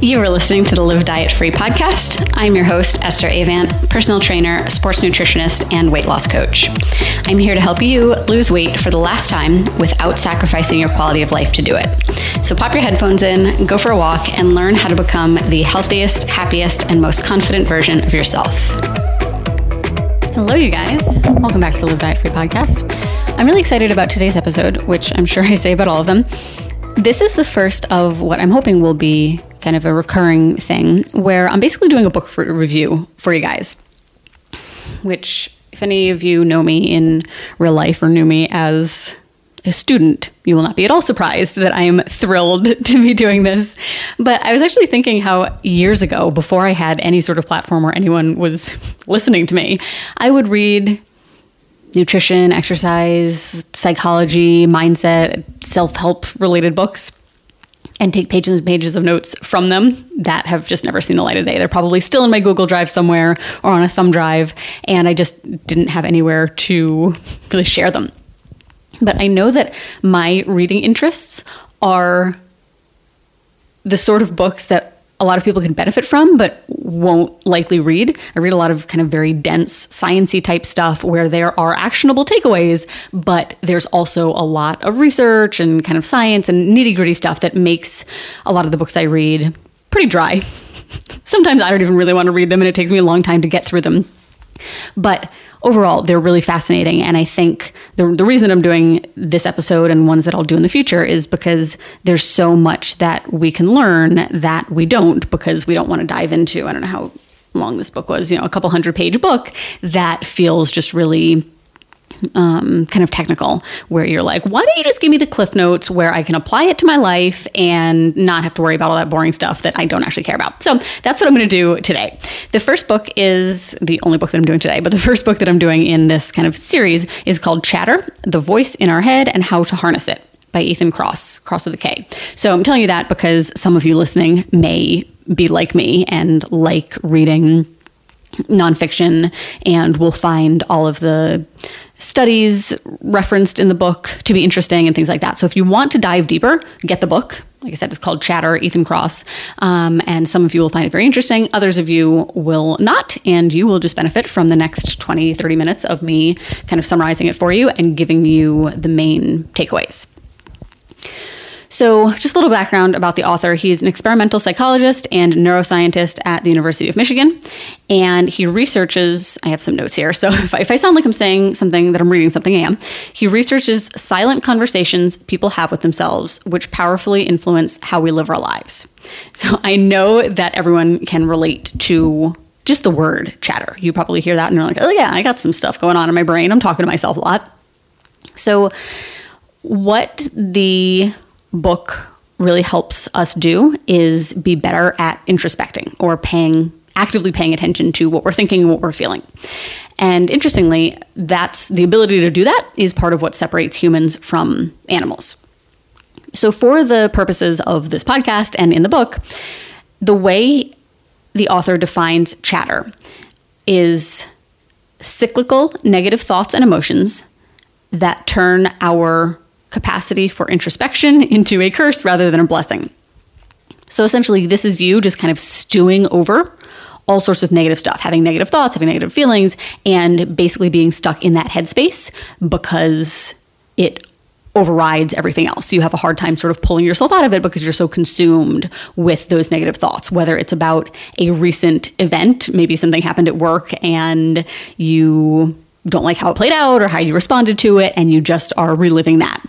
You are listening to the Live Diet Free podcast. I'm your host, Esther Avant, personal trainer, sports nutritionist, and weight loss coach. I'm here to help you lose weight for the last time without sacrificing your quality of life to do it. So pop your headphones in, go for a walk, and learn how to become the healthiest, happiest, and most confident version of yourself. Hello, you guys. Welcome back to the Live Diet Free podcast. I'm really excited about today's episode, which I'm sure I say about all of them. This is the first of what I'm hoping will be kind of a recurring thing where I'm basically doing a book review for you guys, which, if any of you know me in real life or knew me as a student, you will not be at all surprised that I am thrilled to be doing this. But I was actually thinking how years ago, before I had any sort of platform where anyone was listening to me, I would read nutrition, exercise, psychology, mindset, self help related books and take pages and pages of notes from them that have just never seen the light of day. They're probably still in my Google Drive somewhere or on a thumb drive, and I just didn't have anywhere to really share them. But I know that my reading interests are the sort of books that a lot of people can benefit from, but won't likely read. I read a lot of kind of very dense, sciency type stuff where there are actionable takeaways, but there's also a lot of research and kind of science and nitty gritty stuff that makes a lot of the books I read pretty dry. Sometimes I don't even really want to read them, and it takes me a long time to get through them. But overall, they're really fascinating. And I think the, the reason I'm doing this episode and ones that I'll do in the future is because there's so much that we can learn that we don't because we don't want to dive into. I don't know how long this book was, you know, a couple hundred page book that feels just really um, kind of technical, where you're like, why don't you just give me the cliff notes where I can apply it to my life and not have to worry about all that boring stuff that I don't actually care about? So that's what I'm going to do today. The first book is the only book that I'm doing today, but the first book that I'm doing in this kind of series is called Chatter The Voice in Our Head and How to Harness It by Ethan Cross, Kross with a K. So I'm telling you that because some of you listening may be like me and like reading nonfiction and will find all of the studies referenced in the book to be interesting and things like that. So if you want to dive deeper, get the book. Like I said, it's called Chatter, Ethan Kross. Um, and some of you will find it very interesting. Others of you will not. And you will just benefit from the next 20, 30 minutes of me kind of summarizing it for you and giving you the main takeaways. So, just a little background about the author. He's an experimental psychologist and neuroscientist at the University of Michigan. And he researches, I have some notes here. So, if I, if I sound like I'm saying something that I'm reading something, I am. He researches silent conversations people have with themselves, which powerfully influence how we live our lives. So, I know that everyone can relate to just the word chatter. You probably hear that and you're like, oh, yeah, I got some stuff going on in my brain. I'm talking to myself a lot. So, what the book really helps us do is be better at introspecting or paying actively paying attention to what we're thinking and what we're feeling. And interestingly, that's the ability to do that is part of what separates humans from animals. So for the purposes of this podcast and in the book, the way the author defines chatter is cyclical negative thoughts and emotions that turn our capacity for introspection into a curse rather than a blessing. So essentially, this is you just kind of stewing over all sorts of negative stuff, having negative thoughts, having negative feelings, and basically being stuck in that headspace because it overrides everything else. You have a hard time sort of pulling yourself out of it because you're so consumed with those negative thoughts, whether it's about a recent event, maybe something happened at work and you don't like how it played out or how you responded to it, and you just are reliving that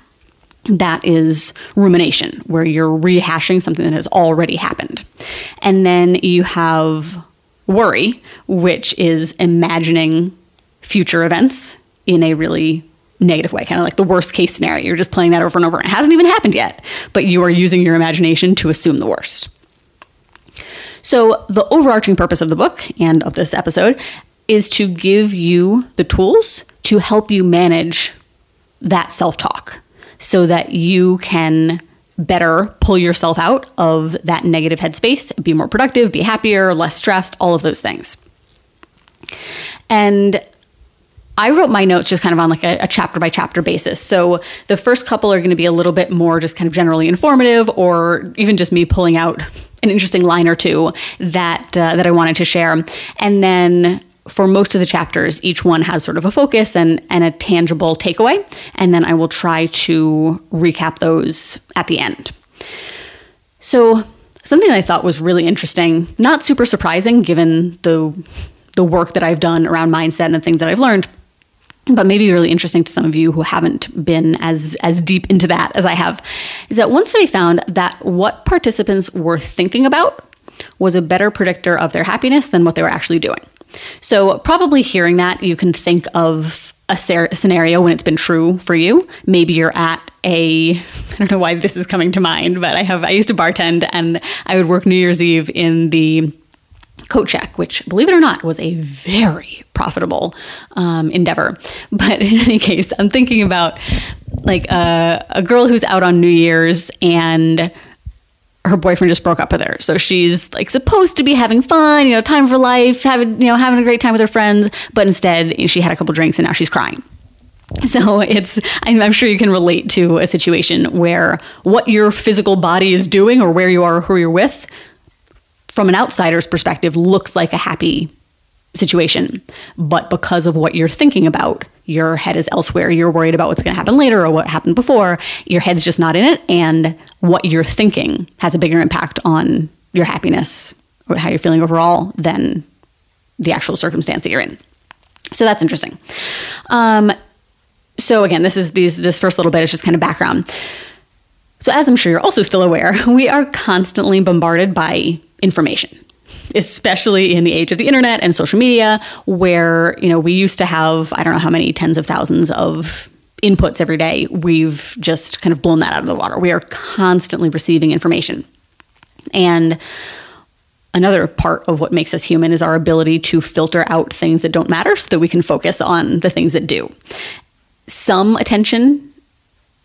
that is rumination, where you're rehashing something that has already happened. And then you have worry, which is imagining future events in a really negative way, kind of like the worst case scenario. You're just playing that over and over. It hasn't even happened yet, but you are using your imagination to assume the worst. So, the overarching purpose of the book and of this episode is to give you the tools to help you manage that self talk so that you can better pull yourself out of that negative headspace, be more productive, be happier, less stressed, all of those things. And I wrote my notes just kind of on like a, a, chapter by chapter basis. So the first couple are going to be a little bit more just kind of generally informative or even just me pulling out an interesting line or two that uh, that I wanted to share, and then for most of the chapters, each one has sort of a focus and, and a tangible takeaway. And then I will try to recap those at the end. So, something I thought was really interesting, not super surprising given the, the work that I've done around mindset and the things that I've learned, but maybe really interesting to some of you who haven't been as as deep into that as I have, is that one study found that what participants were thinking about was a better predictor of their happiness than what they were actually doing. So, probably hearing that, you can think of a scenario when it's been true for you. Maybe you're at a I don't know why this is coming to mind, but I have I used to bartend and I would work New Year's Eve in the coat check, which, believe it or not, was a very profitable um, endeavor. But in any case, I'm thinking about like uh, a girl who's out on New Year's and her boyfriend just broke up with her. So she's like supposed to be having fun, you know, time for life, having, you know, having a great time with her friends, but instead she had a couple drinks and now she's crying. So it's, I'm sure you can relate to a situation where what your physical body is doing or where you are or who you're with, from an outsider's perspective, looks like a happy situation. But because of what you're thinking about, your head is elsewhere. You're worried about what's going to happen later or what happened before. Your head's just not in it. And what you're thinking has a bigger impact on your happiness or how you're feeling overall than the actual circumstance that you're in. So that's interesting. Um, so again, this is these this first little bit is just kind of background. So as I'm sure you're also still aware, we are constantly bombarded by information especially in the age of the internet and social media, where you know we used to have I don't know how many tens of thousands of inputs every day. We've just kind of blown that out of the water. We are constantly receiving information, and another part of what makes us human is our ability to filter out things that don't matter so that we can focus on the things that do. Some attention,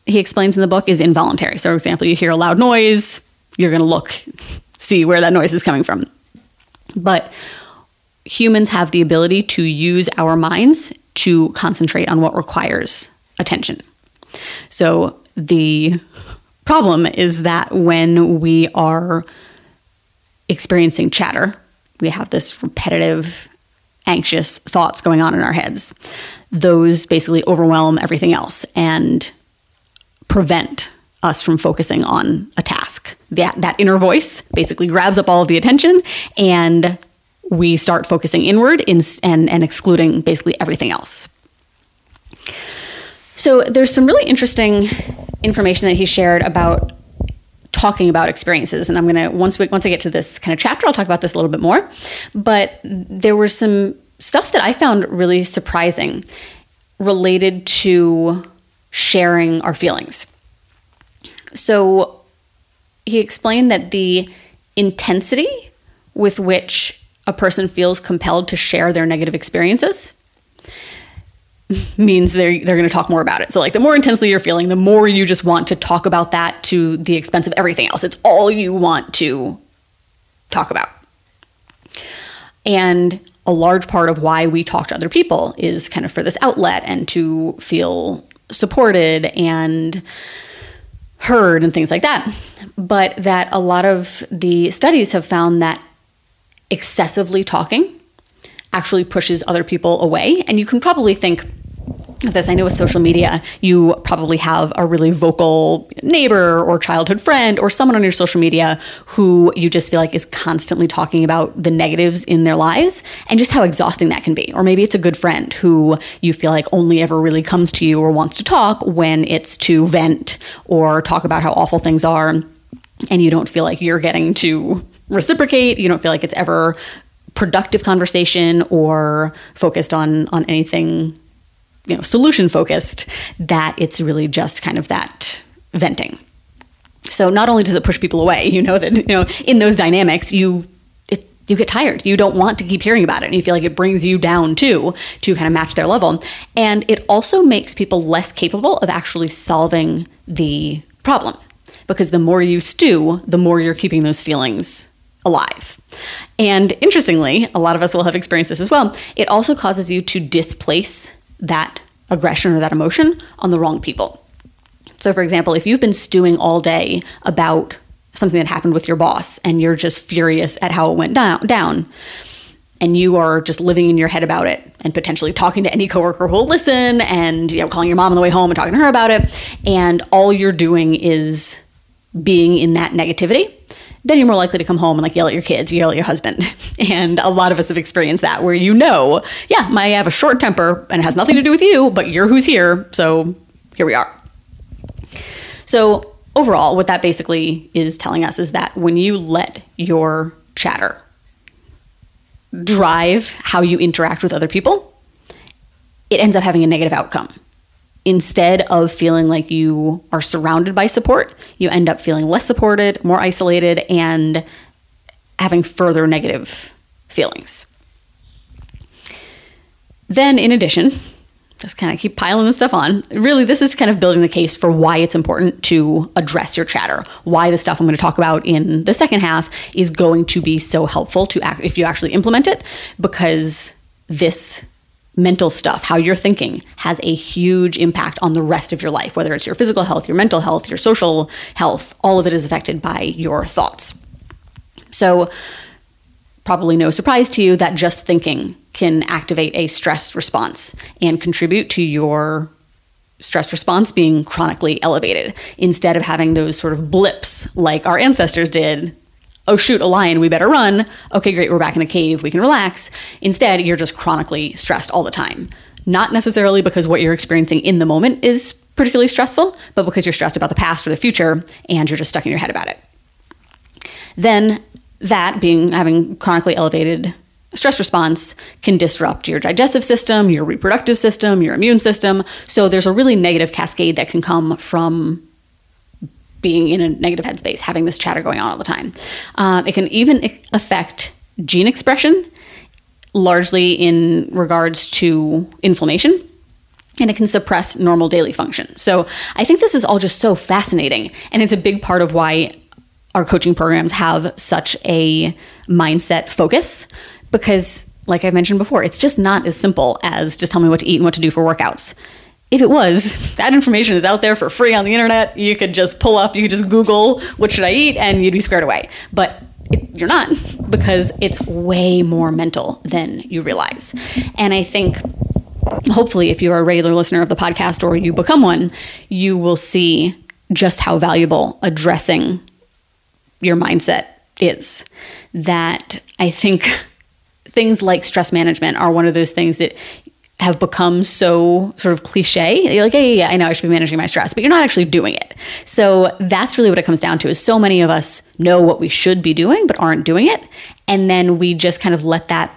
he explains in the book, is involuntary. So, for example, you hear a loud noise, you're going to look, see where that noise is coming from. But humans have the ability to use our minds to concentrate on what requires attention. So the problem is that when we are experiencing chatter, we have this repetitive, anxious thoughts going on in our heads. Those basically overwhelm everything else and prevent us from focusing on a task. That that inner voice basically grabs up all of the attention and we start focusing inward in, and, and excluding basically everything else. So there's some really interesting information that he shared about talking about experiences and i'm going to once we once i get to this kind of chapter i'll talk about this a little bit more but there was some stuff that i found really surprising related to sharing our feelings so he explained that the intensity with which a person feels compelled to share their negative experiences means they're they're going to talk more about it. So like the more intensely you're feeling, the more you just want to talk about that to the expense of everything else. It's all you want to talk about. And a large part of why we talk to other people is kind of for this outlet and to feel supported and heard and things like that. But that a lot of the studies have found that excessively talking actually pushes other people away. And you can probably think this. I know with social media, you probably have a really vocal neighbor or childhood friend or someone on your social media who you just feel like is constantly talking about the negatives in their lives and just how exhausting that can be. Or maybe it's a good friend who you feel like only ever really comes to you or wants to talk when it's to vent or talk about how awful things are. And you don't feel like you're getting to reciprocate. You don't feel like it's ever productive conversation or focused on on anything you know solution focused that it's really just kind of that venting. So not only does it push people away you know that you know in those dynamics you it, you get tired. You don't want to keep hearing about it and you feel like it brings you down too to kind of match their level. And it also makes people less capable of actually solving the problem because the more you stew the more you're keeping those feelings alive. And interestingly a lot of us will have experienced this as well it also causes you to displace that aggression or that emotion on the wrong people. So, for example, if you've been stewing all day about something that happened with your boss and you're just furious at how it went down down and you are just living in your head about it and potentially talking to any coworker who will listen and you know calling your mom on the way home and talking to her about it and all you're doing is being in that negativity then you're more likely to come home and like yell at your kids, yell at your husband. And a lot of us have experienced that where you know, yeah, I have a short temper and it has nothing to do with you, but you're who's here. So here we are. So overall, what that basically is telling us is that when you let your chatter drive how you interact with other people, it ends up having a negative outcome. Instead of feeling like you are surrounded by support, you end up feeling less supported, more isolated, and having further negative feelings. Then, in addition, just kind of keep piling this stuff on. Really, this is kind of building the case for why it's important to address your chatter. Why the stuff I'm going to talk about in the second half is going to be so helpful to act if you actually implement it, because this mental stuff, how you're thinking, has a huge impact on the rest of your life, whether it's your physical health, your mental health, your social health, all of it is affected by your thoughts. So, probably no surprise to you that just thinking can activate a stress response and contribute to your stress response being chronically elevated instead of having those sort of blips like our ancestors did oh shoot, a lion, we better run. Okay, great, we're back in a cave, we can relax. Instead, you're just chronically stressed all the time. Not necessarily because what you're experiencing in the moment is particularly stressful, but because you're stressed about the past or the future and you're just stuck in your head about it. Then that being having chronically elevated stress response can disrupt your digestive system, your reproductive system, your immune system. So there's a really negative cascade that can come from being in a negative headspace, having this chatter going on all the time. Um, it can even affect gene expression, largely in regards to inflammation. And it can suppress normal daily function. So I think this is all just so fascinating. And it's a big part of why our coaching programs have such a mindset focus because, like I mentioned before, it's just not as simple as just tell me what to eat and what to do for workouts if it was, that information is out there for free on the internet. You could just pull up, you could just Google, what should I eat? And you'd be squared away. But it, you're not because it's way more mental than you realize. And I think hopefully, if you're a regular listener of the podcast or you become one, you will see just how valuable addressing your mindset is. That I think things like stress management are one of those things that have become so sort of cliche. You're like, yeah, yeah, yeah, I know I should be managing my stress, but you're not actually doing it. So that's really what it comes down to is so many of us know what we should be doing, but aren't doing it. And then we just kind of let that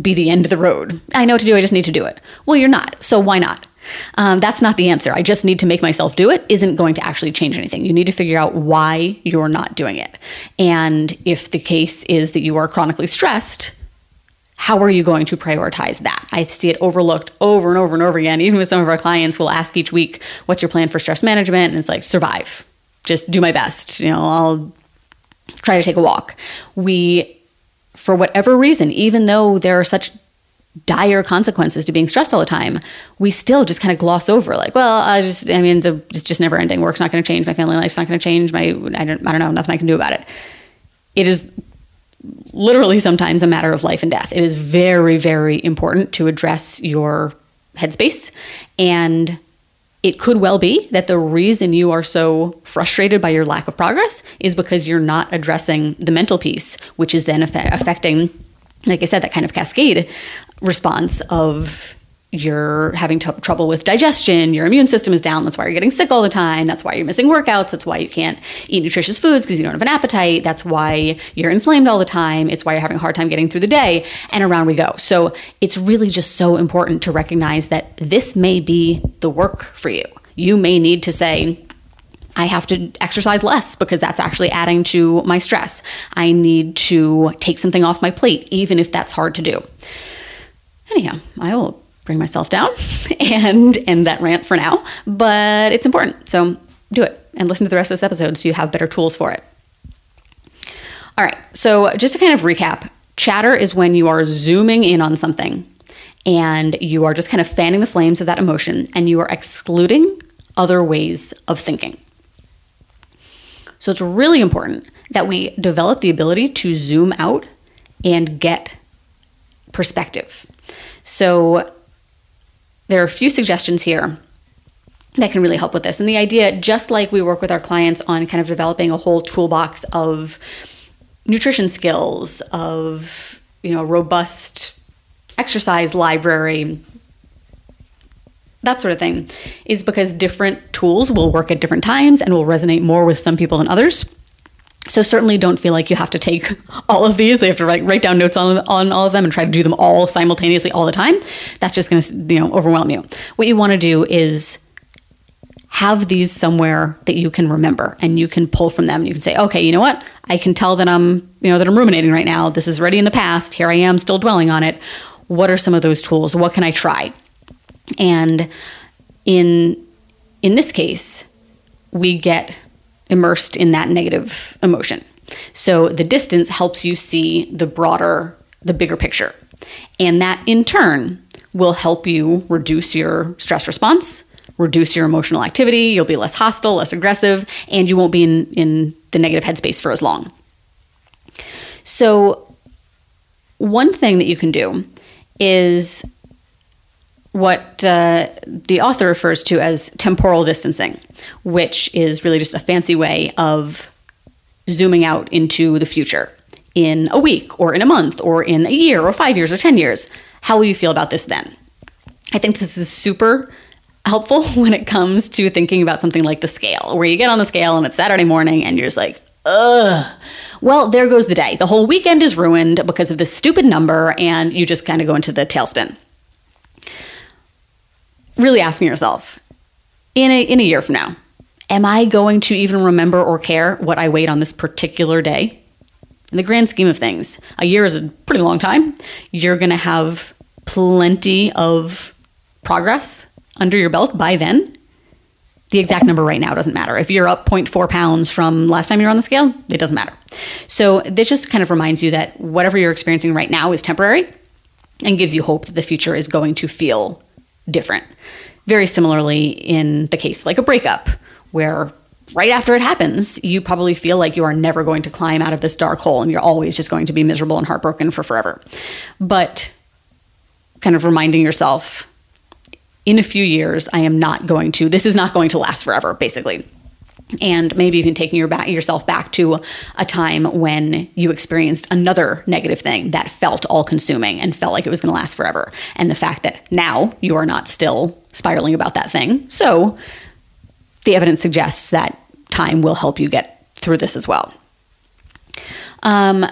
be the end of the road. I know what to do, I just need to do it. Well, you're not. So why not? Um, that's not the answer. I just need to make myself do it isn't going to actually change anything. You need to figure out why you're not doing it. And if the case is that you are chronically stressed, how are you going to prioritize that? I see it overlooked over and over and over again. Even with some of our clients, we'll ask each week, What's your plan for stress management? And it's like, survive, just do my best. You know, I'll try to take a walk. We, for whatever reason, even though there are such dire consequences to being stressed all the time, we still just kind of gloss over like, well, I just, I mean, the, it's just never ending. Work's not going to change. My family life's not going to change. My, I don't, I don't know, nothing I can do about it. It is literally sometimes a matter of life and death. It is very, very important to address your headspace. And it could well be that the reason you are so frustrated by your lack of progress is because you're not addressing the mental piece, which is then affecting, like I said, that kind of cascade response of you're having t- trouble with digestion, your immune system is down, that's why you're getting sick all the time, that's why you're missing workouts, that's why you can't eat nutritious foods because you don't have an appetite, that's why you're inflamed all the time, it's why you're having a hard time getting through the day, and around we go. So it's really just so important to recognize that this may be the work for you. You may need to say, I have to exercise less because that's actually adding to my stress. I need to take something off my plate, even if that's hard to do. Anyhow, I will bring myself down and end that rant for now, but it's important. So do it and listen to the rest of this episode so you have better tools for it. All right, so just to kind of recap, chatter is when you are zooming in on something and you are just kind of fanning the flames of that emotion and you are excluding other ways of thinking. So it's really important that we develop the ability to zoom out and get perspective. So there are a few suggestions here that can really help with this. And the idea, just like we work with our clients on kind of developing a whole toolbox of nutrition skills, of you know, robust exercise library, that sort of thing, is because different tools will work at different times and will resonate more with some people than others. So certainly don't feel like you have to take all of these. You have to write, write down notes on, on all of them and try to do them all simultaneously all the time. That's just going to you know overwhelm you. What you want to do is have these somewhere that you can remember and you can pull from them. You can say, okay, you know what? I can tell that I'm, you know, that I'm ruminating right now. This is already in the past. Here I am still dwelling on it. What are some of those tools? What can I try? And in in this case, we get immersed in that negative emotion. So the distance helps you see the broader, the bigger picture. And that in turn will help you reduce your stress response, reduce your emotional activity. You'll be less hostile, less aggressive, and you won't be in, in the negative headspace for as long. So, one thing that you can do is what uh, the author refers to as temporal distancing, which is really just a fancy way of zooming out into the future in a week or in a month or in a year or five years or 10 years. How will you feel about this then? I think this is super helpful when it comes to thinking about something like the scale, where you get on the scale and it's Saturday morning and you're just like, ugh. Well, there goes the day. The whole weekend is ruined because of this stupid number, and you just kind of go into the tailspin really asking yourself in a, in a year from now, am I going to even remember or care what I weighed on this particular day? In the grand scheme of things, a year is a pretty long time. You're going to have plenty of progress under your belt by then. The exact number right now doesn't matter. If you're up 0.4 pounds from last time you were on the scale, it doesn't matter. So, this just kind of reminds you that whatever you're experiencing right now is temporary and gives you hope that the future is going to feel different. Very similarly, in the case like a breakup, where right after it happens, you probably feel like you are never going to climb out of this dark hole and you're always just going to be miserable and heartbroken for forever. But kind of reminding yourself, in a few years, I am not going to, this is not going to last forever, basically and maybe even taking your back, yourself back to a time when you experienced another negative thing that felt all consuming and felt like it was going to last forever. And the fact that now you are not still spiraling about that thing. So the evidence suggests that time will help you get through this as well. Um,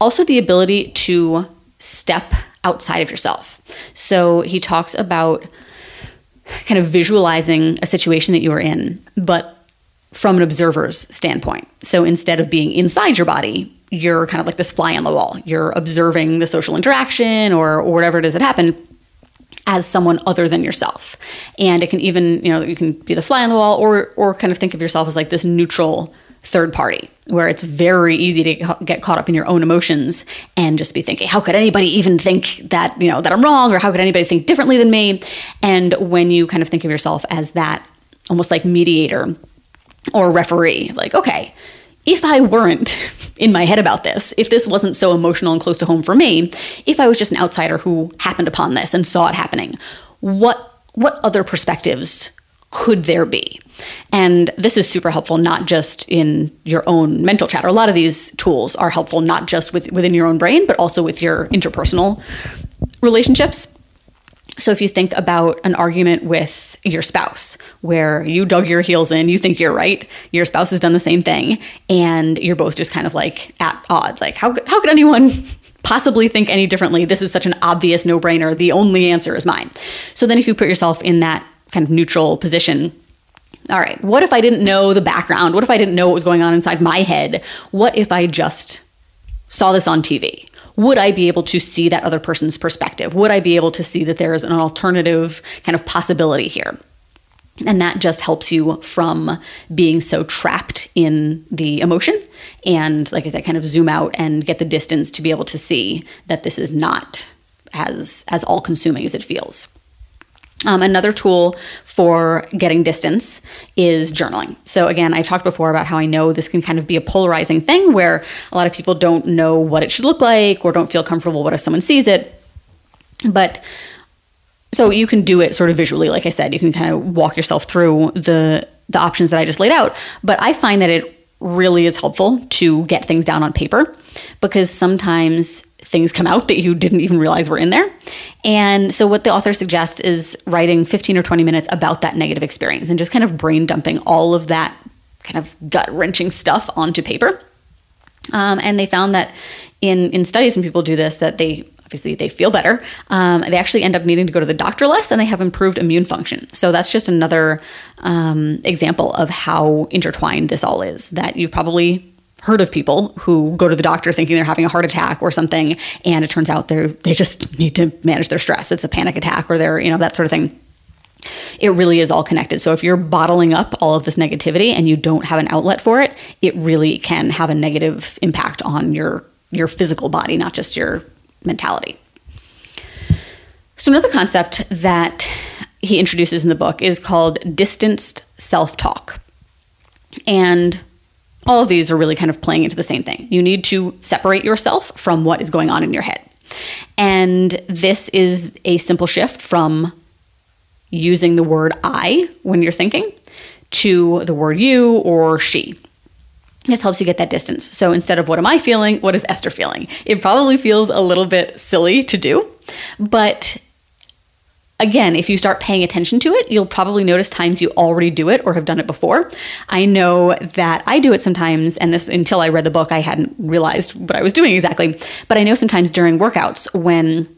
also, the ability to step outside of yourself. So he talks about kind of visualizing a situation that you are in, but from an observer's standpoint. So instead of being inside your body, you're kind of like this fly on the wall. You're observing the social interaction or, or whatever it is that happened as someone other than yourself. And it can even, you know, you can be the fly on the wall or or kind of think of yourself as like this neutral third party where it's very easy to get caught up in your own emotions and just be thinking how could anybody even think that you know that i'm wrong or how could anybody think differently than me and when you kind of think of yourself as that almost like mediator or referee. Like, okay, if I weren't in my head about this, if this wasn't so emotional and close to home for me, if I was just an outsider who happened upon this and saw it happening, what what other perspectives could there be? And this is super helpful, not just in your own mental chatter. A lot of these tools are helpful not just with, within your own brain, but also with your interpersonal relationships. So if you think about an argument with your spouse, where you dug your heels in, you think you're right, your spouse has done the same thing, and you're both just kind of like at odds. Like, how, how could anyone possibly think any differently? This is such an obvious no brainer. The only answer is mine. So then, if you put yourself in that kind of neutral position, all right, what if I didn't know the background? What if I didn't know what was going on inside my head? What if I just saw this on TV? Would I be able to see that other person's perspective? Would I be able to see that there is an alternative kind of possibility here? And that just helps you from being so trapped in the emotion. And like I said, kind of zoom out and get the distance to be able to see that this is not as as all consuming as it feels. Um, another tool for getting distance is journaling. So, again, I've talked before about how I know this can kind of be a polarizing thing where a lot of people don't know what it should look like or don't feel comfortable what if someone sees it. But so you can do it sort of visually, like I said, you can kind of walk yourself through the the options that I just laid out. But I find that it really is helpful to get things down on paper because sometimes things come out that you didn't even realize were in there. And so, what the author suggests is writing 15 or 20 minutes about that negative experience and just kind of brain dumping all of that kind of gut wrenching stuff onto paper. Um, and they found that in, in studies, when people do this, that they obviously they feel better. Um, they actually end up needing to go to the doctor less and they have improved immune function. So that's just another um, example of how intertwined this all is that you've probably heard of people who go to the doctor thinking they're having a heart attack or something and it turns out they they just need to manage their stress. It's a panic attack or they're you know that sort of thing. It really is all connected. So if you're bottling up all of this negativity and you don't have an outlet for it it really can have a negative impact on your your physical body not just your mentality. So another concept that he introduces in the book is called distanced self-talk. And all of these are really kind of playing into the same thing. You need to separate yourself from what is going on in your head. And this is a simple shift from using the word I when you're thinking to the word you or she. This helps you get that distance. So instead of what am I feeling, what is Esther feeling? It probably feels a little bit silly to do, but again, if you start paying attention to it, you'll probably notice times you already do it or have done it before. I know that I do it sometimes, and this until I read the book, I hadn't realized what I was doing exactly. But I know sometimes during workouts when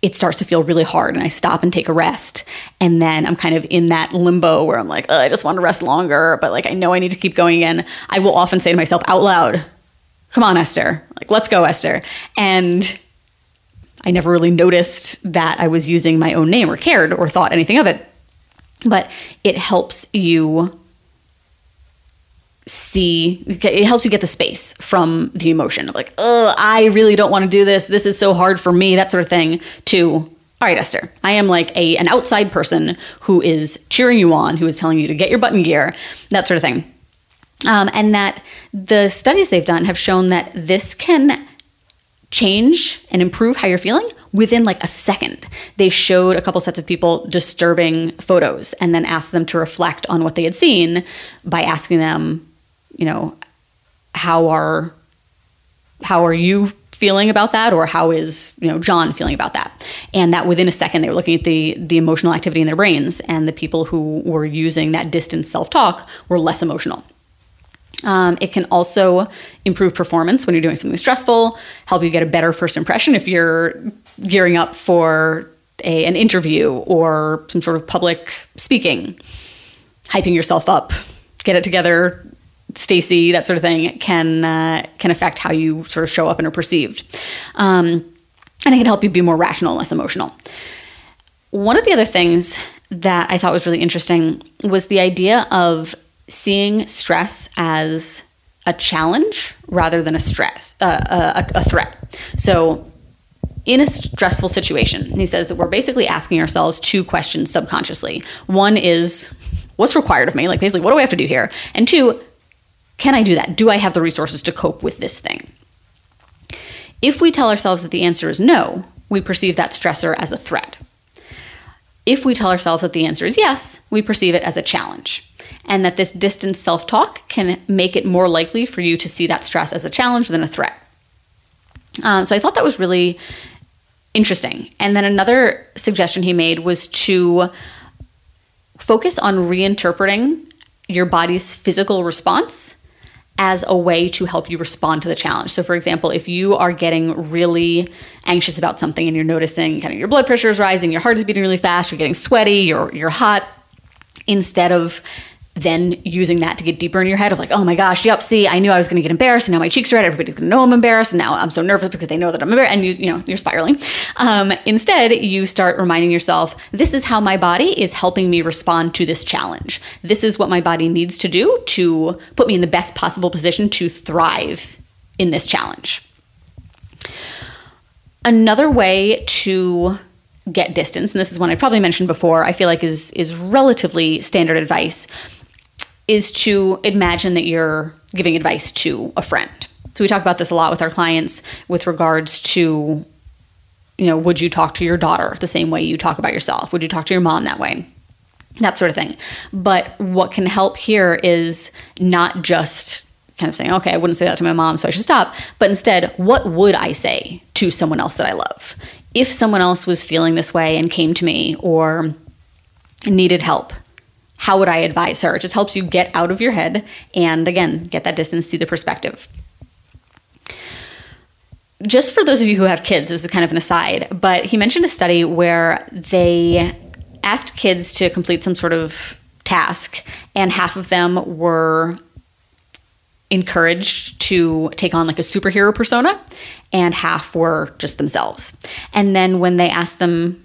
it starts to feel really hard and I stop and take a rest. And then I'm kind of in that limbo where I'm like, I just want to rest longer, but like I know I need to keep going in. I will often say to myself out loud, Come on, Esther. Like, let's go, Esther. And I never really noticed that I was using my own name or cared or thought anything of it. But it helps you see, it helps you get the space from the emotion of like, oh, I really don't want to do this. This is so hard for me, that sort of thing, to, all right, Esther, I am like a an outside person who is cheering you on, who is telling you to get your button gear, that sort of thing. Um, and that the studies they've done have shown that this can change and improve how you're feeling within like a second. They showed a couple sets of people disturbing photos and then asked them to reflect on what they had seen by asking them, you know, how are how are you feeling about that? Or how is you know john feeling about that? And that within a second they were looking at the the emotional activity in their brains. And the people who were using that distance self-talk were less emotional um, it can also improve performance when you're doing something stressful, help you get a better first impression if you're gearing up for a, an interview or some sort of public speaking, hyping yourself up, get it together, Stacy, that sort of thing can uh, can affect how you sort of show up and are perceived, um, and it can help you be more rational, less emotional. One of the other things that I thought was really interesting was the idea of seeing stress as a challenge rather than a stress, uh, a, a threat. So, in a stressful situation, he says that we're basically asking ourselves two questions subconsciously. One is, what's required of me? Like, basically, what do I have to do here? And two, can I do that? Do I have the resources to cope with this thing? If we tell ourselves that the answer is no, we perceive that stressor as a threat. If we tell ourselves that the answer is yes, we perceive it as a challenge. And that this distance self talk can make it more likely for you to see that stress as a challenge than a threat. Um, so I thought that was really interesting. And then another suggestion he made was to focus on reinterpreting your body's physical response as a way to help you respond to the challenge. So, for example, if you are getting really anxious about something and you're noticing kind of your blood pressure is rising, your heart is beating really fast, you're getting sweaty, you're, you're hot, instead of then using that to get deeper in your head of like, oh my gosh, yep, see, I knew I was going to get embarrassed, and now my cheeks are red. Everybody's going to know I'm embarrassed, and now I'm so nervous because they know that I'm embarrassed, and you, you know, you're spiraling. Um, instead, you start reminding yourself, this is how my body is helping me respond to this challenge. This is what my body needs to do to put me in the best possible position to thrive in this challenge. Another way to get distance, and this is one I probably mentioned before, I feel like is is relatively standard advice, is to imagine that you're giving advice to a friend. So we talk about this a lot with our clients with regards to, you know, would you talk to your daughter the same way you talk about yourself? Would you talk to your mom that way? That sort of thing. But what can help here is not just kind of saying, okay, I wouldn't say that to my mom, so I should stop. But instead, what would I say to someone else that I love? If someone else was feeling this way and came to me or needed help, how would I advise her? It just helps you get out of your head and again, get that distance, see the perspective. Just for those of you who have kids, this is kind of an aside, but he mentioned a study where they asked kids to complete some sort of task, and half of them were encouraged to take on like a superhero persona, and half were just themselves. And then when they asked them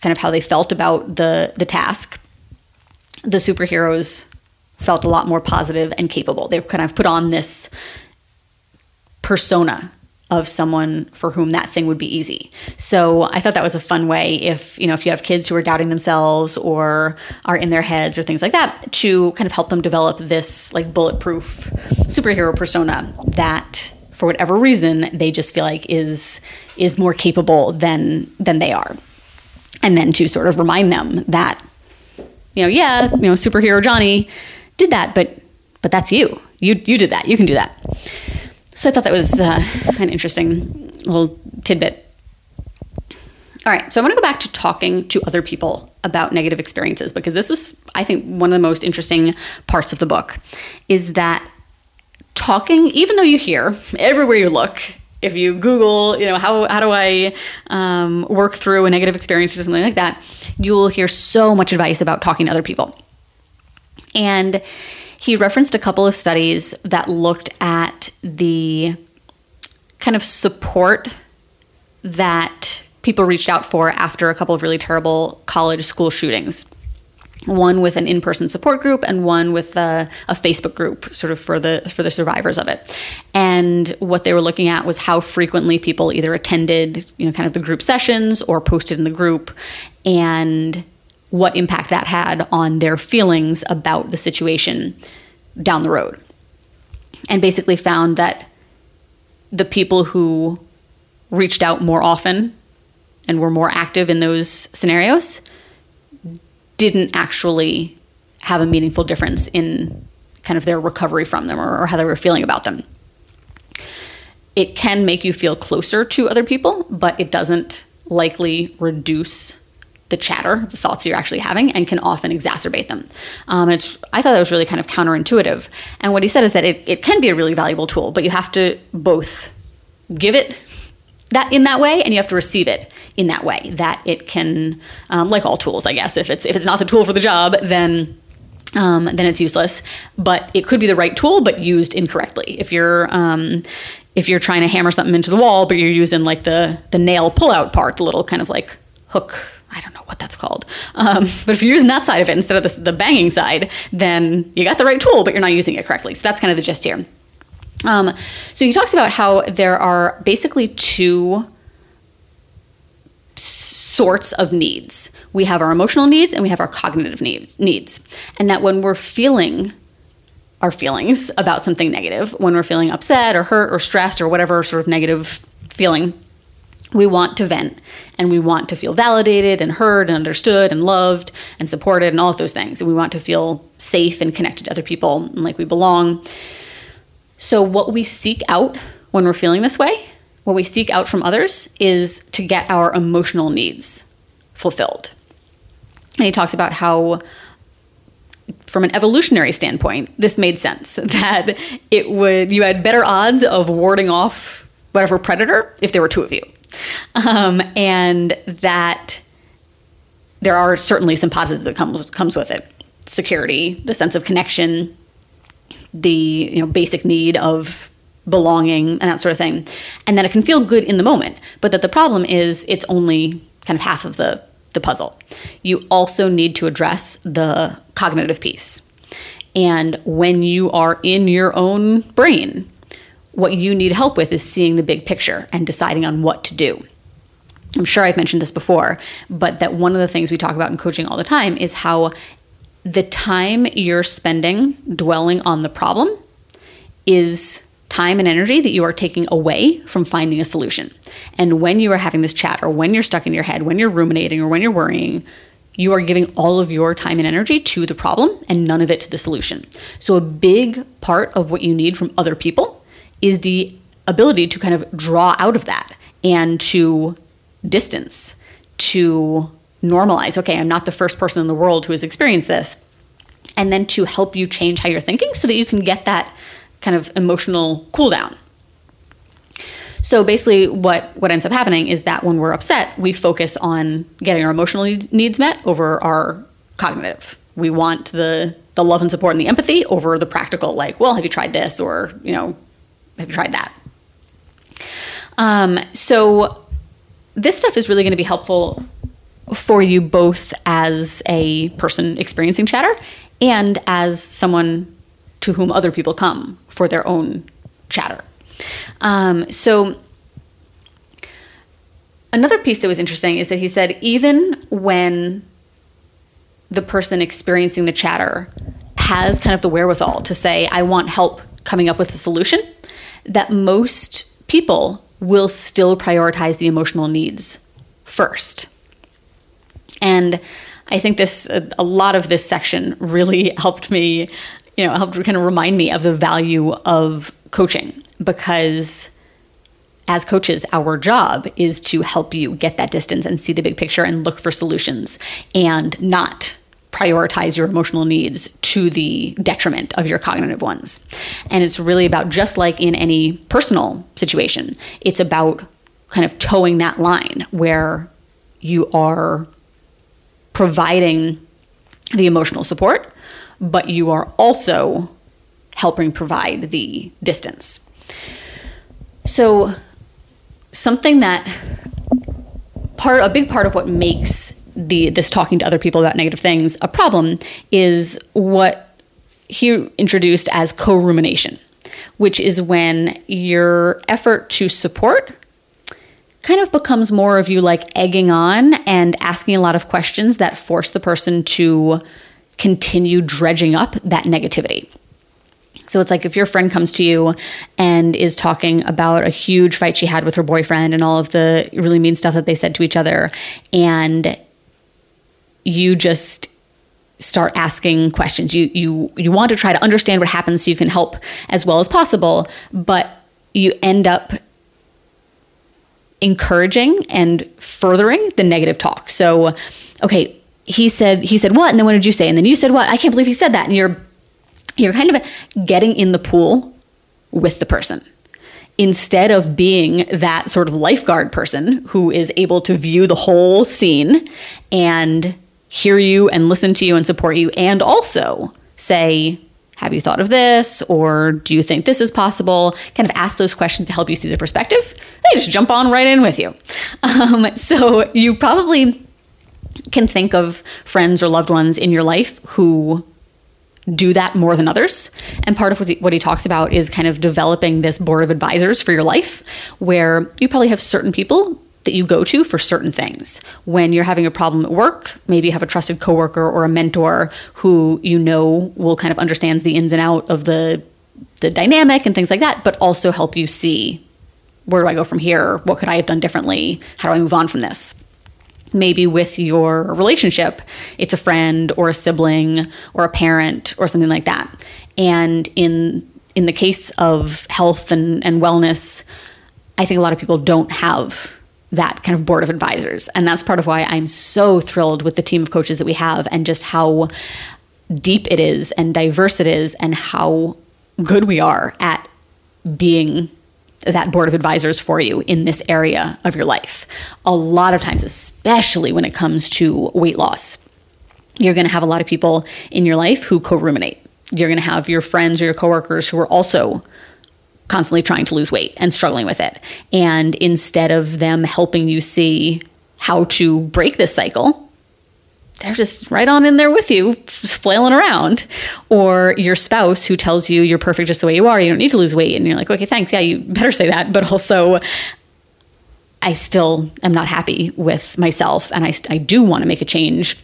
kind of how they felt about the the task, the superheroes felt a lot more positive and capable. They kind of put on this persona of someone for whom that thing would be easy. So I thought that was a fun way if, you know, if you have kids who are doubting themselves or are in their heads or things like that to kind of help them develop this like bulletproof superhero persona that for whatever reason they just feel like is is more capable than than they are. And then to sort of remind them that you know, yeah, you know, superhero Johnny did that, but but that's you. You you did that. You can do that. So I thought that was uh, an interesting little tidbit. All right, so I want to go back to talking to other people about negative experiences because this was, I think, one of the most interesting parts of the book is that talking, even though you hear everywhere you look, if you Google, you know, how, how do I um, work through a negative experience or something like that, you'll hear so much advice about talking to other people. And he referenced a couple of studies that looked at the kind of support that people reached out for after a couple of really terrible college school shootings one with an in-person support group and one with a, a, Facebook group sort of for the for the survivors of it. And what they were looking at was how frequently people either attended, you know, kind of the group sessions or posted in the group and what impact that had on their feelings about the situation down the road. And basically found that the people who reached out more often and were more active in those scenarios didn't actually have a meaningful difference in kind of their recovery from them or, or how they were feeling about them. It can make you feel closer to other people, but it doesn't likely reduce the chatter, the thoughts you're actually having, and can often exacerbate them. Um, I thought that was really kind of counterintuitive. And what he said is that it, it can be a really valuable tool, but you have to both give it that in that way, and you have to receive it in that way. That it can, um, like all tools, I guess. If it's if it's not the tool for the job, then um, then it's useless. But it could be the right tool, but used incorrectly. If you're um, if you're trying to hammer something into the wall, but you're using like the the nail pull out part, the little kind of like hook I don't know what that's called. Um, but if you're using that side of it instead of the, the, banging side, then you got the right tool, but you're not using it correctly. So that's kind of the gist here. Um, so he talks about how there are basically two sorts of needs. We have our emotional needs and we have our cognitive needs. Needs, and that when we're feeling our feelings about something negative, when we're feeling upset or hurt or stressed or whatever sort of negative feeling we want to vent and we want to feel validated and heard and understood and loved and supported and all of those things. And we want to feel safe and connected to other people and like we belong. So, what we seek out when we're feeling this way, what we seek out from others is to get our emotional needs fulfilled. And he talks about how from an evolutionary standpoint, this made sense that it would you had better odds of warding off whatever predator if there were two of you um, and that there are certainly some positives that comes comes with it: security, the sense of connection, the you know basic need of belonging, and that sort of thing, and that it can feel good in the moment. But that the problem is it's only kind of half of the the puzzle. You also need to address the cognitive piece. And when you are in your own brain, what you need help with is seeing the big picture and deciding on what to do. I'm sure I've mentioned this before, but that one of the things we talk about in coaching all the time is how the time you're spending dwelling on the problem is time and energy that you are taking away from finding a solution. And when you are having this chat, or when you're stuck in your head, when you're ruminating, or when you're worrying, you are giving all of your time and energy to the problem and none of it to the solution. So, a big part of what you need from other people is the ability to kind of draw out of that and to distance, to normalize. Okay, I'm not the first person in the world who has experienced this. And then to help you change how you're thinking so that you can get that kind of emotional cool down. So basically, what, what ends up happening is that when we're upset, we focus on getting our emotional needs met over our cognitive. We want the the love and support and the empathy over the practical, like, well, have you tried this, or you know, have you tried that? Um, so this stuff is really going to be helpful for you both as a person experiencing chatter and as someone to whom other people come for their own chatter. Um, so, another piece that was interesting is that he said even when the person experiencing the chatter has kind of the wherewithal to say, I want help coming up with a solution, that most people will still prioritize the emotional needs first. And I think this, uh, a lot of this section really helped me you know, helped kind of remind me of the value of coaching because as coaches, our job is to help you get that distance and see the big picture and look for solutions and not prioritize your emotional needs to the detriment of your cognitive ones. And it's really about just like in any personal situation, it's about kind of toeing that line where you are providing the emotional support but you are also helping provide the distance. So, something that part a big part of what makes the this talking to other people about negative things a problem is what he introduced as co-rumination, which is when your effort to support kind of becomes more of you like egging on and asking a lot of questions that force the person to continue dredging up that negativity. So it's like if your friend comes to you and is talking about a huge fight she had with her boyfriend and all of the really mean stuff that they said to each other, and you just start asking questions. You you you want to try to understand what happens so you can help as well as possible, but you end up encouraging and furthering the negative talk. So, okay, he said he said what? And then what did you say? And then you said what? I can't believe he said that. And you're you're kind of getting in the pool with the person. Instead of being that sort of lifeguard person who is able to view the whole scene and hear you and listen to you and support you and also say have you thought of this? Or do you think this is possible? Kind of ask those questions to help you see the perspective. They just jump on right in with you. Um, so you probably can think of friends or loved ones in your life who do that more than others. And part of what he, what he, talks about is kind of developing this board of advisors for your life, where you probably have certain people that you go to for certain things. When you're having a problem at work, maybe you have a trusted coworker or a mentor who you know will kind of understand the ins and out of the the dynamic and things like that, but also help you see where do I go from here? What could I have done differently? How do I move on from this? maybe with your relationship, it's a friend or a sibling or a parent or something like that. And in in the case of health and, and wellness, I think a lot of people don't have that kind of board of advisors. And that's part of why I'm so thrilled with the team of coaches that we have and just how deep it is and diverse it is and how good we are at being that board of advisors for you in this area of your life. A lot of times, especially when it comes to weight loss, you're going to have a lot of people in your life who co ruminate. You're going to have your friends or your coworkers who are also constantly trying to lose weight and struggling with it. And instead of them helping you see how to break this cycle, they're just right on in there with you, flailing around. Or your spouse who tells you you're perfect just the way you are, you don't need to lose weight. And you're like, okay, thanks. Yeah, you better say that. But also, I still am not happy with myself and I, I do want to make a change.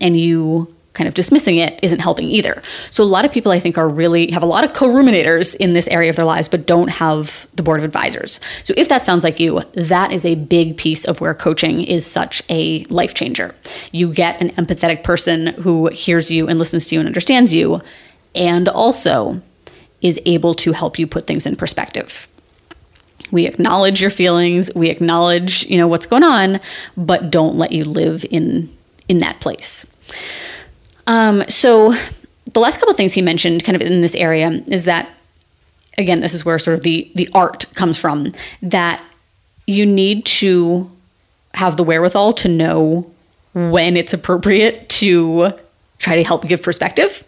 And you kind of dismissing it isn't helping either. So a lot of people I think are really have a lot of co-ruminators in this area of their lives but don't have the board of advisors. So if that sounds like you, that is a big piece of where coaching is such a life changer. You get an empathetic person who hears you and listens to you and understands you and also is able to help you put things in perspective. We acknowledge your feelings, we acknowledge, you know, what's going on, but don't let you live in in that place. Um, so the last couple things he mentioned kind of in this area is that again, this is where sort of the the art comes from that you need to have the wherewithal to know when it's appropriate to try to help give perspective.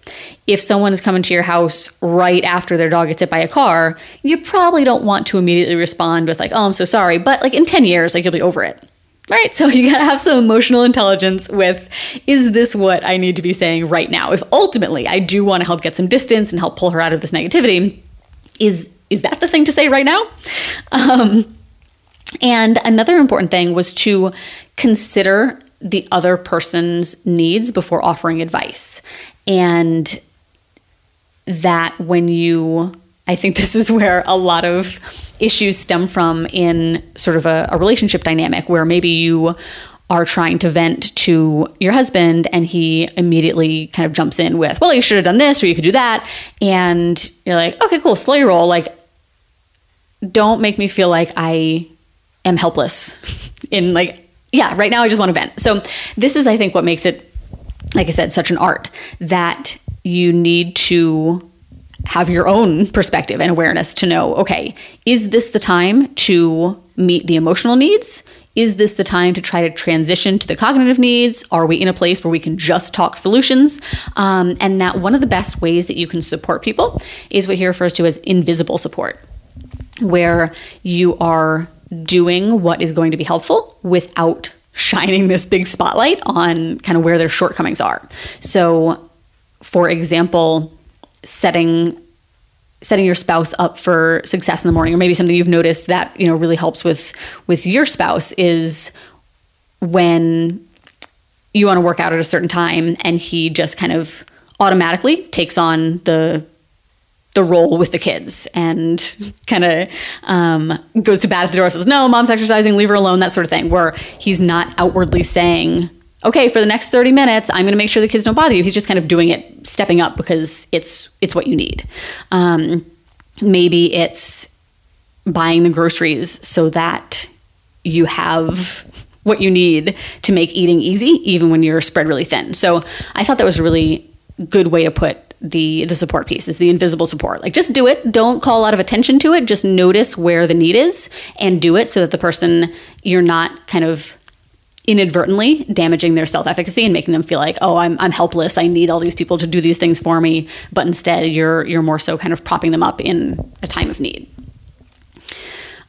If someone is coming to your house right after their dog gets hit by a car, you probably don't want to immediately respond with like, "Oh, I'm so sorry," but like in 10 years like you'll be over it. Right. So you got to have some emotional intelligence with is this what I need to be saying right now? If ultimately I do want to help get some distance and help pull her out of this negativity, is is that the thing to say right now? Um, and another important thing was to consider the other person's needs before offering advice. And that when you I think this is where a lot of issues stem from in sort of a, a, relationship dynamic where maybe you are trying to vent to your husband and he immediately kind of jumps in with, well, you should have done this or you could do that. And you're like, okay, cool, slow your roll. Like, don't make me feel like I am helpless in like, yeah, right now I just want to vent. So, this is, I think, what makes it, like I said, such an art that you need to have your own perspective and awareness to know okay, is this the time to meet the emotional needs? Is this the time to try to transition to the cognitive needs? Are we in a place where we can just talk solutions? Um, and that one of the best ways that you can support people is what he refers to as invisible support, where you are doing what is going to be helpful without shining this big spotlight on kind of where their shortcomings are. So, for example, setting setting your spouse up for success in the morning or maybe something you've noticed that you know really helps with with your spouse is when you want to work out at a certain time and he just kind of automatically takes on the the role with the kids and kind of um, goes to bat at the door says no mom's exercising leave her alone that sort of thing where he's not outwardly saying okay, for the next 30 minutes, I'm going to make sure the kids don't bother you. He's just kind of doing it, stepping up because it's it's what you need. Um, maybe it's buying the groceries so that you have what you need to make eating easy, even when you're spread really thin. So I thought that was a really good way to put the the support piece is the invisible support like just do it don't call a lot of attention to it just notice where the need is and do it so that the person you're not kind of inadvertently damaging their self-efficacy and making them feel like oh I'm, I'm helpless. I need all these people to do these things for me. But instead you're you're more so kind of propping them up in a time of need.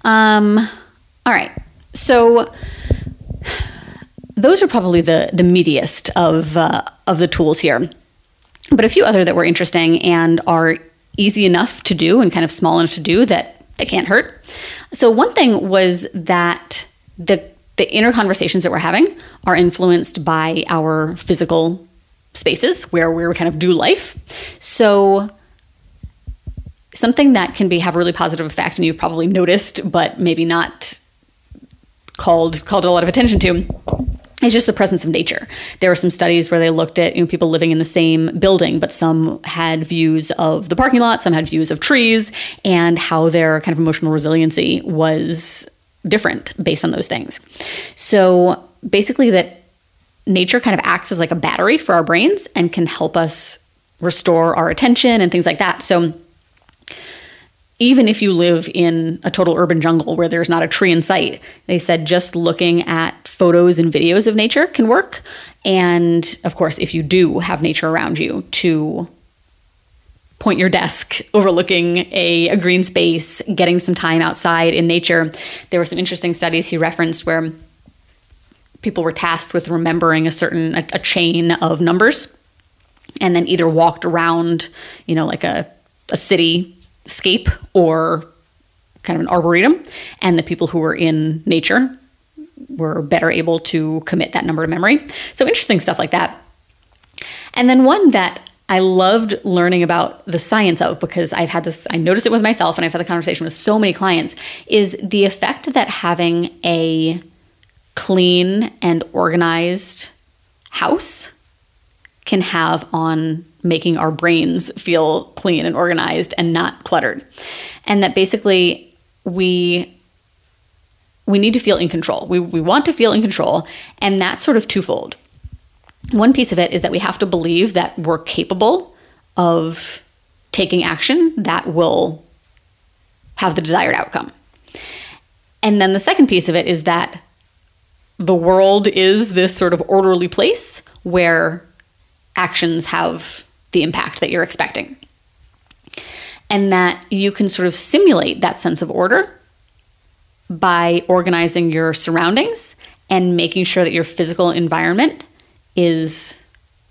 Um all right. So those are probably the the meatiest of uh, of the tools here. But a few other that were interesting and are easy enough to do and kind of small enough to do that they can't hurt. So one thing was that the the inner conversations that we're having are influenced by our physical spaces where we kind of do life. So something that can be have a really positive effect and you've probably noticed but maybe not called called a lot of attention to is just the presence of nature. There were some studies where they looked at you know, people living in the same building, but some had views of the parking lot, some had views of trees, and how their kind of emotional resiliency was different based on those things. So basically, that nature kind of acts as like a battery for our brains and can help us restore our attention and things like that. So even if you live in a total urban jungle where there's not a tree in sight, they said just looking at photos and videos of nature can work. And of course, if you do have nature around you, to point your desk overlooking a, a green space, getting some time outside in nature. There were some interesting studies he referenced where people were tasked with remembering a certain a, a chain of numbers and then either walked around, you know, like a, a cityscape or kind of an arboretum, and the people who were in nature were better able to commit that number to memory. So interesting stuff like that. And then one that I loved learning about the science of because I've had this, I noticed it with myself and I've had the conversation with so many clients is the effect that having a clean and organized house can have on making our brains feel clean and organized and not cluttered. And that basically we we need to feel in control. We, we want to feel in control, and that's sort of twofold. One piece of it is that we have to believe that we're capable of taking action that will have the desired outcome. And then the second piece of it is that the world is this sort of orderly place where actions have the impact that you're expecting. And that you can sort of simulate that sense of order by organizing your surroundings and making sure that your physical environment is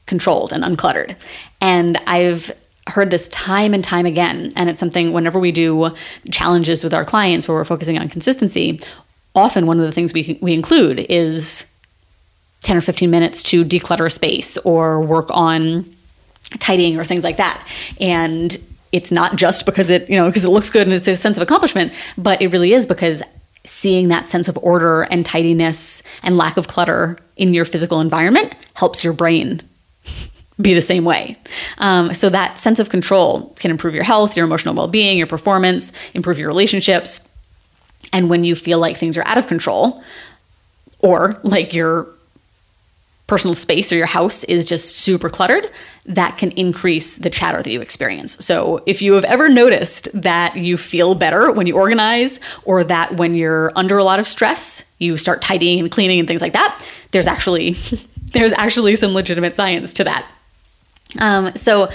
controlled and uncluttered. And I've heard this time and time again. And it's something whenever we do challenges with our clients where we're focusing on consistency, often one of the things we, we include is 10 or 15 minutes to declutter a space or work on tidying or things like that. And it's not just because it, you know, because it looks good and it's a sense of accomplishment, but it really is because seeing that sense of order and tidiness and lack of clutter in your physical environment helps your brain be the same way. Um, so that sense of control can improve your health, your emotional well being, your performance, improve your relationships. And when you feel like things are out of control, or like your personal space or your house is just super cluttered, that can increase the chatter that you experience. So, if you have ever noticed that you feel better when you organize, or that when you're under a lot of stress, you start tidying and cleaning and things like that, there's actually there's actually some legitimate science to that. Um, so,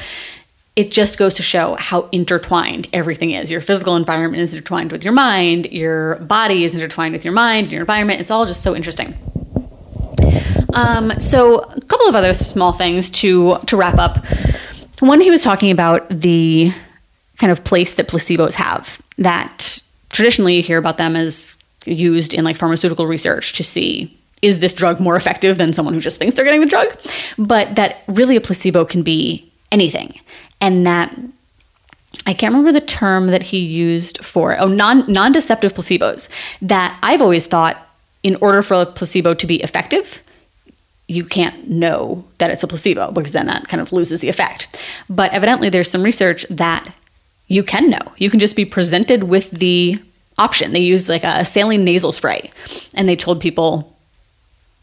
it just goes to show how intertwined everything is. Your physical environment is intertwined with your mind, your body is intertwined with your mind, your environment. It's all just so interesting. Um, so a couple of other small things to to wrap up. One, he was talking about the kind of place that placebos have. That traditionally you hear about them as used in like pharmaceutical research to see is this drug more effective than someone who just thinks they're getting the drug, but that really a placebo can be anything, and that I can't remember the term that he used for oh non non deceptive placebos. That I've always thought in order for a placebo to be effective, you can't know that it's a placebo because then that kind of loses the effect. But evidently, there's some research that you can know. You can just be presented with the option. They used like a saline nasal spray and they told people,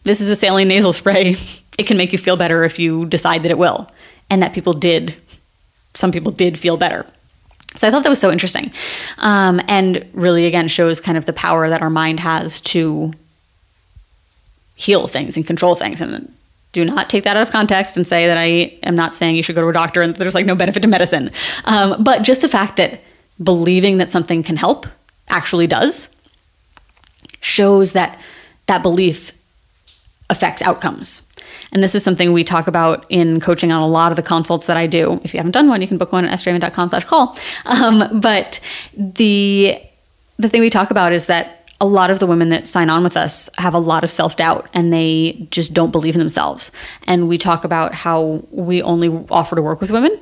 this is a saline nasal spray. It can make you feel better if you decide that it will. And that people did, some people did feel better. So I thought that was so interesting. Um, and really, again, shows kind of the power that our mind has to heal things and control things. And do not take that out of context and say that I am not saying you should go to a doctor and there's like no benefit to medicine. Um, but just the fact that believing that something can help actually does shows that that belief affects outcomes. And this is something we talk about in coaching on a lot of the consults that I do. If you haven't done one, you can book one at estheravant.com slash call. Um, but the the thing we talk about is that a lot of the women that sign on with us have a lot of self doubt and they just don't believe in themselves. And we talk about how we only offer to work with women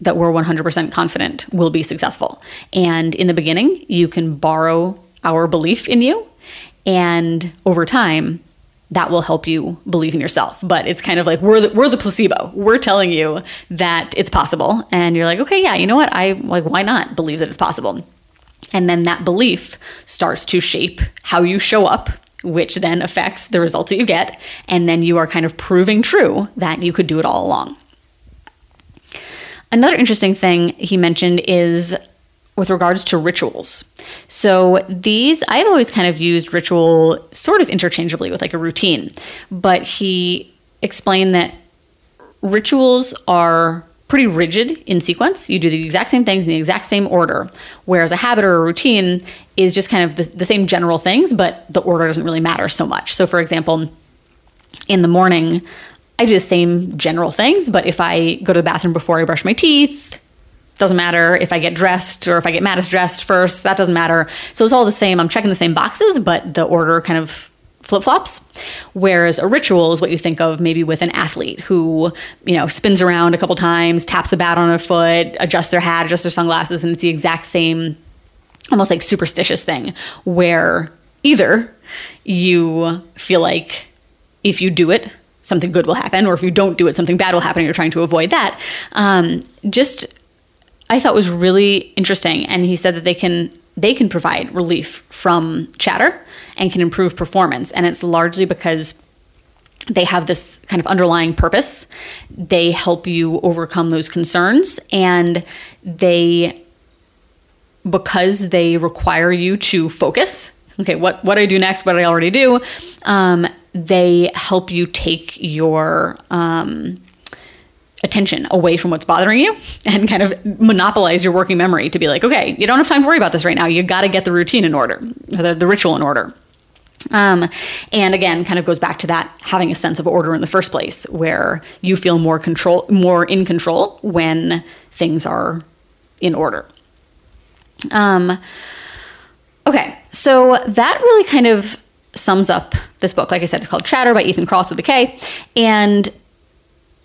that we're 100% confident will be successful. And in the beginning, you can borrow our belief in you. And over time, that will help you believe in yourself. But it's kind of like we're the, we're the placebo. We're telling you that it's possible, and you're like, okay, yeah, you know what? I like why not believe that it's possible? And then that belief starts to shape how you show up, which then affects the results that you get. And then you are kind of proving true that you could do it all along. Another interesting thing he mentioned is with regards to rituals. So these, I've always kind of used ritual sort of interchangeably with like a routine, but he explained that rituals are pretty rigid in sequence. You do the exact same things in the exact same order. Whereas a habit or a routine is just kind of the, the same general things, but the order doesn't really matter so much. So, for example, in the morning, I do the same general things, but if I go to the bathroom before I brush my teeth, Doesn't matter if I get dressed or if I get Mattis dressed first. That doesn't matter. So it's all the same. I'm checking the same boxes, but the order kind of flip flops. Whereas a ritual is what you think of maybe with an athlete who, you know, spins around a couple times, taps the bat on a foot, adjusts their hat, adjusts their sunglasses, and it's the exact same, almost like superstitious thing where either you feel like if you do it, something good will happen, or if you don't do it, something bad will happen, and you're trying to avoid that. Um, just I thought was really interesting. And he said that they can they can provide relief from chatter and can improve performance. And it's largely because they have this kind of underlying purpose. They help you overcome those concerns and they because they require you to focus. Okay, what what I do next, what I already do, um, they help you take your um, attention away from what's bothering you and kind of monopolize your working memory to be like, okay, you don't have time to worry about this right now. You got to get the routine in order, the, the ritual in order. Um, and again, kind of goes back to that having a sense of order in the first place, where you feel more control, more in control when things are in order. Um, okay, so that really kind of sums up this book. Like I said, it's called Chatter by Ethan Kross with a K, and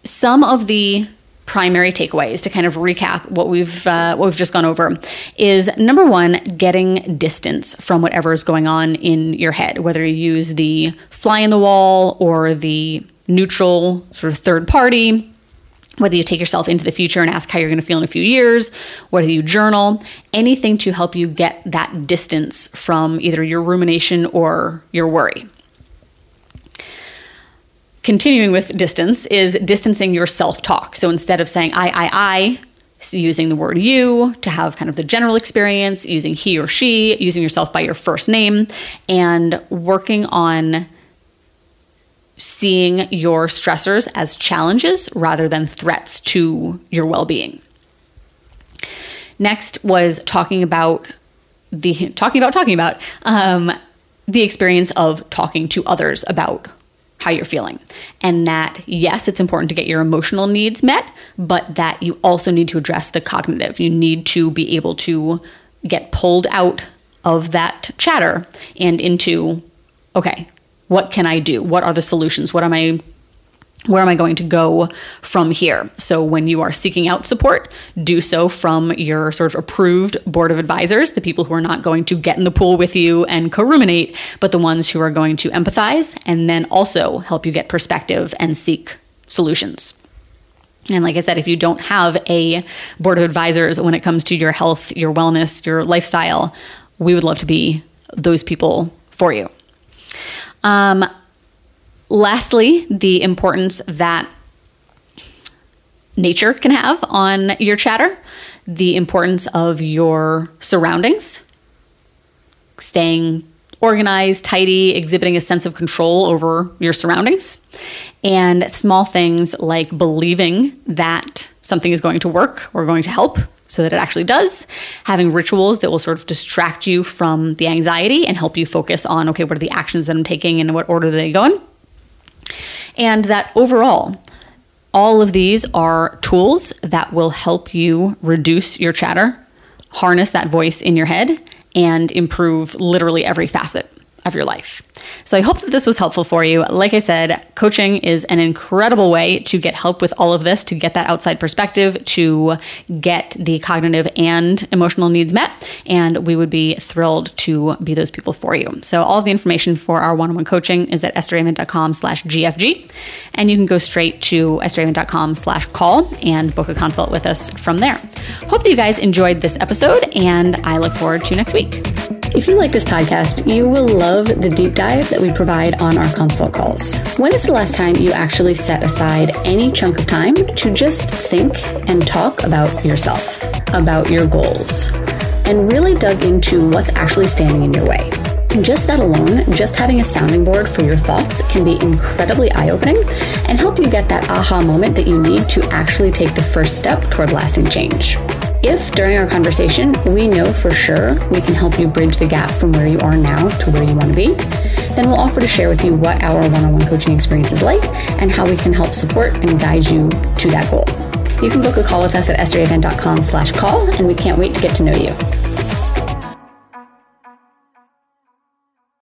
some of the primary takeaways to kind of recap what we've uh, what we've just gone over is number one getting distance from whatever is going on in your head whether you use the fly in the wall or the neutral sort of third party whether you take yourself into the future and ask how you're going to feel in a few years, whether you journal, anything to help you get that distance from either your rumination or your worry continuing with distance is distancing your self talk. So instead of saying I, I, I, using the word you to have kind of the general experience, using he or she, using yourself by your first name, and working on seeing your stressors as challenges rather than threats to your well being. Next was talking about the talking about talking about um, the experience of talking to others about how you're feeling. And that, yes, it's important to get your emotional needs met, but that you also need to address the cognitive. You need to be able to get pulled out of that chatter and into, okay, what can I do? What are the solutions? What am I where am I going to go from here? So, when you are seeking out support, do so from your sort of approved board of advisors, the people who are not going to get in the pool with you and co ruminate, but the ones who are going to empathize and then also help you get perspective and seek solutions. And like I said, if you don't have a board of advisors when it comes to your health, your wellness, your lifestyle, we would love to be those people for you. Um, Lastly, the importance that nature can have on your chatter, the importance of your surroundings, staying organized, tidy, exhibiting a sense of control over your surroundings, and small things like believing that something is going to work or going to help so that it actually does, having rituals that will sort of distract you from the anxiety and help you focus on okay, what are the actions that I'm taking and what order do they go in and that overall, all of these are tools that will help you reduce your chatter, harness that voice in your head, and improve literally every facet of your life. So I hope that this was helpful for you. Like I said, coaching is an incredible way to get help with all of this, to get that outside perspective, to get the cognitive and emotional needs met. And we would be thrilled to be those people for you. So all of the information for our one-on-one coaching is at estheravant.com slash GFG. And you can go straight to estheravant.com slash call and book a consult with us from there. Hope that you guys enjoyed this episode and I look forward to next week. If you like this podcast, you will love the deep dive that we provide on our consult calls. When is the last time you actually set aside any chunk of time to just think and talk about yourself, about your goals, and really dug into what's actually standing in your way? Just that alone, just having a sounding board for your thoughts can be incredibly eye opening and help you get that aha moment that you need to actually take the first step toward lasting change. If during our conversation we know for sure we can help you bridge the gap from where you are now to where you want to be, then we'll offer to share with you what our one on one coaching experience is like and how we can help support and guide you to that goal. You can book a call with us at estheravant.com slash call, and we can't wait to get to know you.